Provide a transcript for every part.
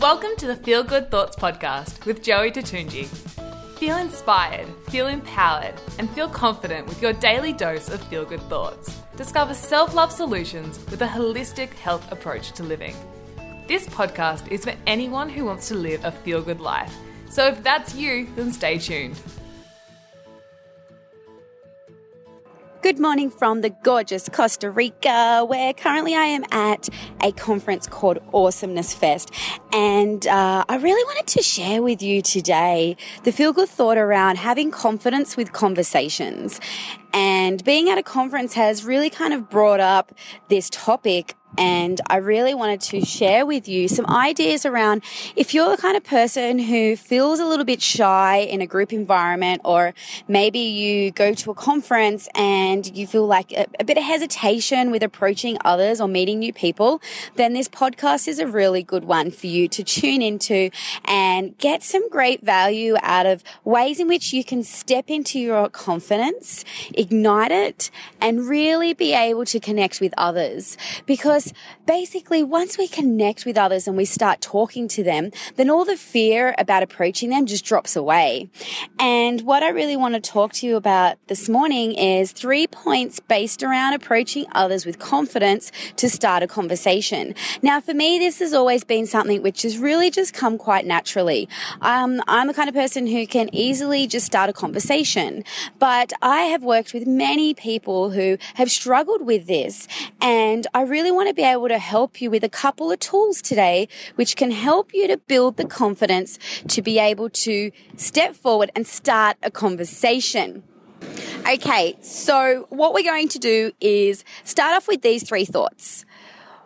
Welcome to the Feel Good Thoughts podcast with Joey Tatunji. Feel inspired, feel empowered, and feel confident with your daily dose of feel good thoughts. Discover self love solutions with a holistic health approach to living. This podcast is for anyone who wants to live a feel good life. So if that's you, then stay tuned. Good morning from the gorgeous Costa Rica, where currently I am at a conference called Awesomeness Fest. And uh, I really wanted to share with you today the feel good thought around having confidence with conversations. And being at a conference has really kind of brought up this topic. And I really wanted to share with you some ideas around if you're the kind of person who feels a little bit shy in a group environment, or maybe you go to a conference and you feel like a, a bit of hesitation with approaching others or meeting new people, then this podcast is a really good one for you to tune into and get some great value out of ways in which you can step into your confidence, ignite it, and really be able to connect with others because basically once we connect with others and we start talking to them, then all the fear about approaching them just drops away. And what I really want to talk to you about this morning is three points based around approaching others with confidence to start a conversation. Now, for me, this has always been something which has really just come quite naturally. Um, I'm the kind of person who can easily just start a conversation, but I have worked with many people who have struggled with this. And I really want to be able to help you with a couple of tools today, which can help you to build the confidence to be able to step forward and start a conversation. Okay, so what we're going to do is start off with these three thoughts.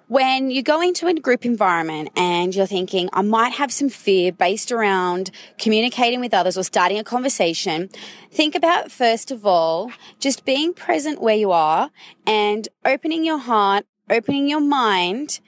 When you go into a group environment and you're thinking, I might have some fear based around communicating with others or starting a conversation, think about first of all, just being present where you are and opening your heart opening your mind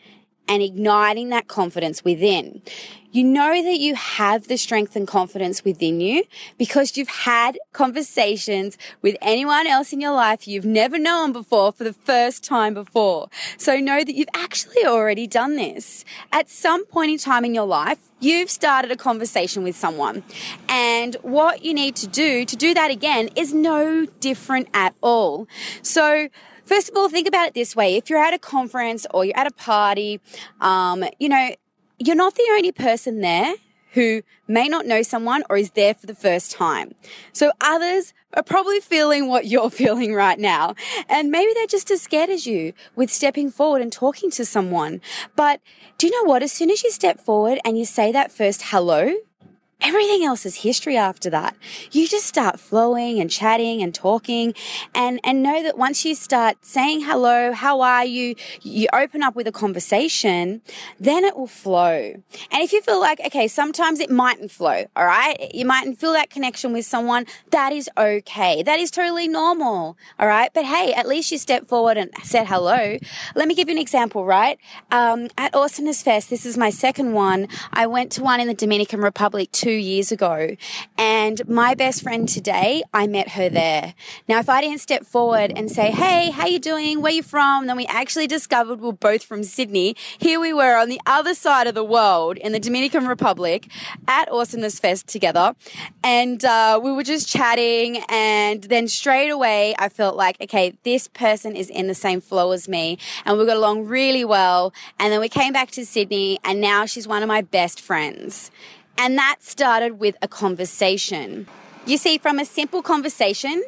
and igniting that confidence within. You know that you have the strength and confidence within you because you've had conversations with anyone else in your life you've never known before for the first time before. So know that you've actually already done this. At some point in time in your life, you've started a conversation with someone. And what you need to do to do that again is no different at all. So First of all, think about it this way. If you're at a conference or you're at a party, um, you know, you're not the only person there who may not know someone or is there for the first time. So others are probably feeling what you're feeling right now. And maybe they're just as scared as you with stepping forward and talking to someone. But do you know what? As soon as you step forward and you say that first hello, Everything else is history after that. You just start flowing and chatting and talking and, and know that once you start saying hello, how are you? You open up with a conversation, then it will flow. And if you feel like, okay, sometimes it mightn't flow, all right? You mightn't feel that connection with someone. That is okay. That is totally normal, all right? But hey, at least you stepped forward and said hello. Let me give you an example, right? Um, at Awesomeness Fest, this is my second one. I went to one in the Dominican Republic too two years ago. And my best friend today, I met her there. Now, if I didn't step forward and say, Hey, how you doing? Where you from? Then we actually discovered we're both from Sydney. Here we were on the other side of the world in the Dominican Republic at Awesomeness Fest together. And uh, we were just chatting. And then straight away, I felt like, okay, this person is in the same flow as me. And we got along really well. And then we came back to Sydney and now she's one of my best friends. And that started with a conversation. You see, from a simple conversation,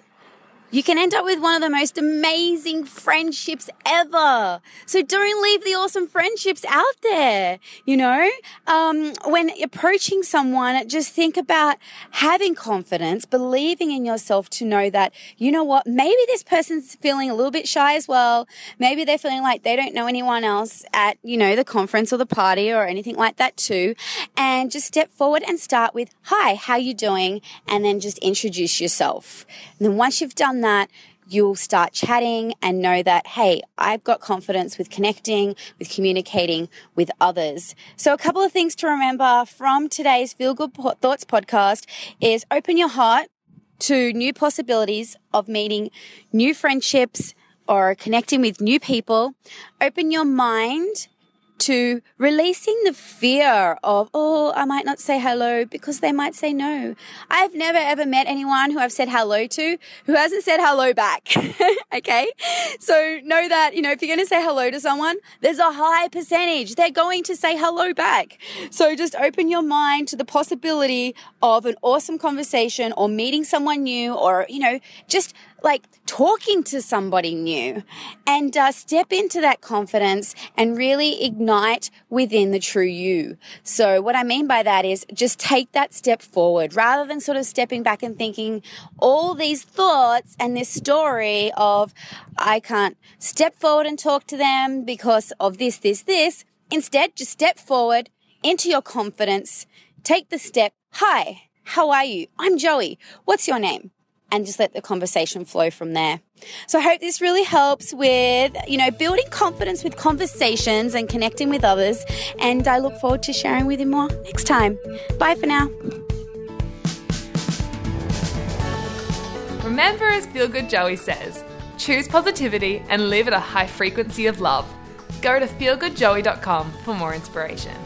you can end up with one of the most amazing friendships ever. So don't leave the awesome friendships out there. You know, um, when approaching someone, just think about having confidence, believing in yourself to know that, you know what, maybe this person's feeling a little bit shy as well. Maybe they're feeling like they don't know anyone else at, you know, the conference or the party or anything like that too. And just step forward and start with, hi, how you doing? And then just introduce yourself. And then once you've done that, you'll start chatting and know that, hey, I've got confidence with connecting, with communicating with others. So, a couple of things to remember from today's Feel Good Thoughts podcast is open your heart to new possibilities of meeting new friendships, or connecting with new people, open your mind to releasing the fear of, oh, I might not say hello because they might say no. I've never ever met anyone who I've said hello to who hasn't said hello back. okay. So know that, you know, if you're going to say hello to someone, there's a high percentage they're going to say hello back. So just open your mind to the possibility of an awesome conversation or meeting someone new or, you know, just like talking to somebody new and uh, step into that confidence and really ignite within the true you. So what I mean by that is just take that step forward rather than sort of stepping back and thinking all these thoughts and this story of I can't step forward and talk to them because of this, this, this. Instead, just step forward into your confidence. Take the step. Hi. How are you? I'm Joey. What's your name? And just let the conversation flow from there. So I hope this really helps with, you know, building confidence with conversations and connecting with others. And I look forward to sharing with you more next time. Bye for now. Remember, as Feel Good Joey says, choose positivity and live at a high frequency of love. Go to feelgoodjoey.com for more inspiration.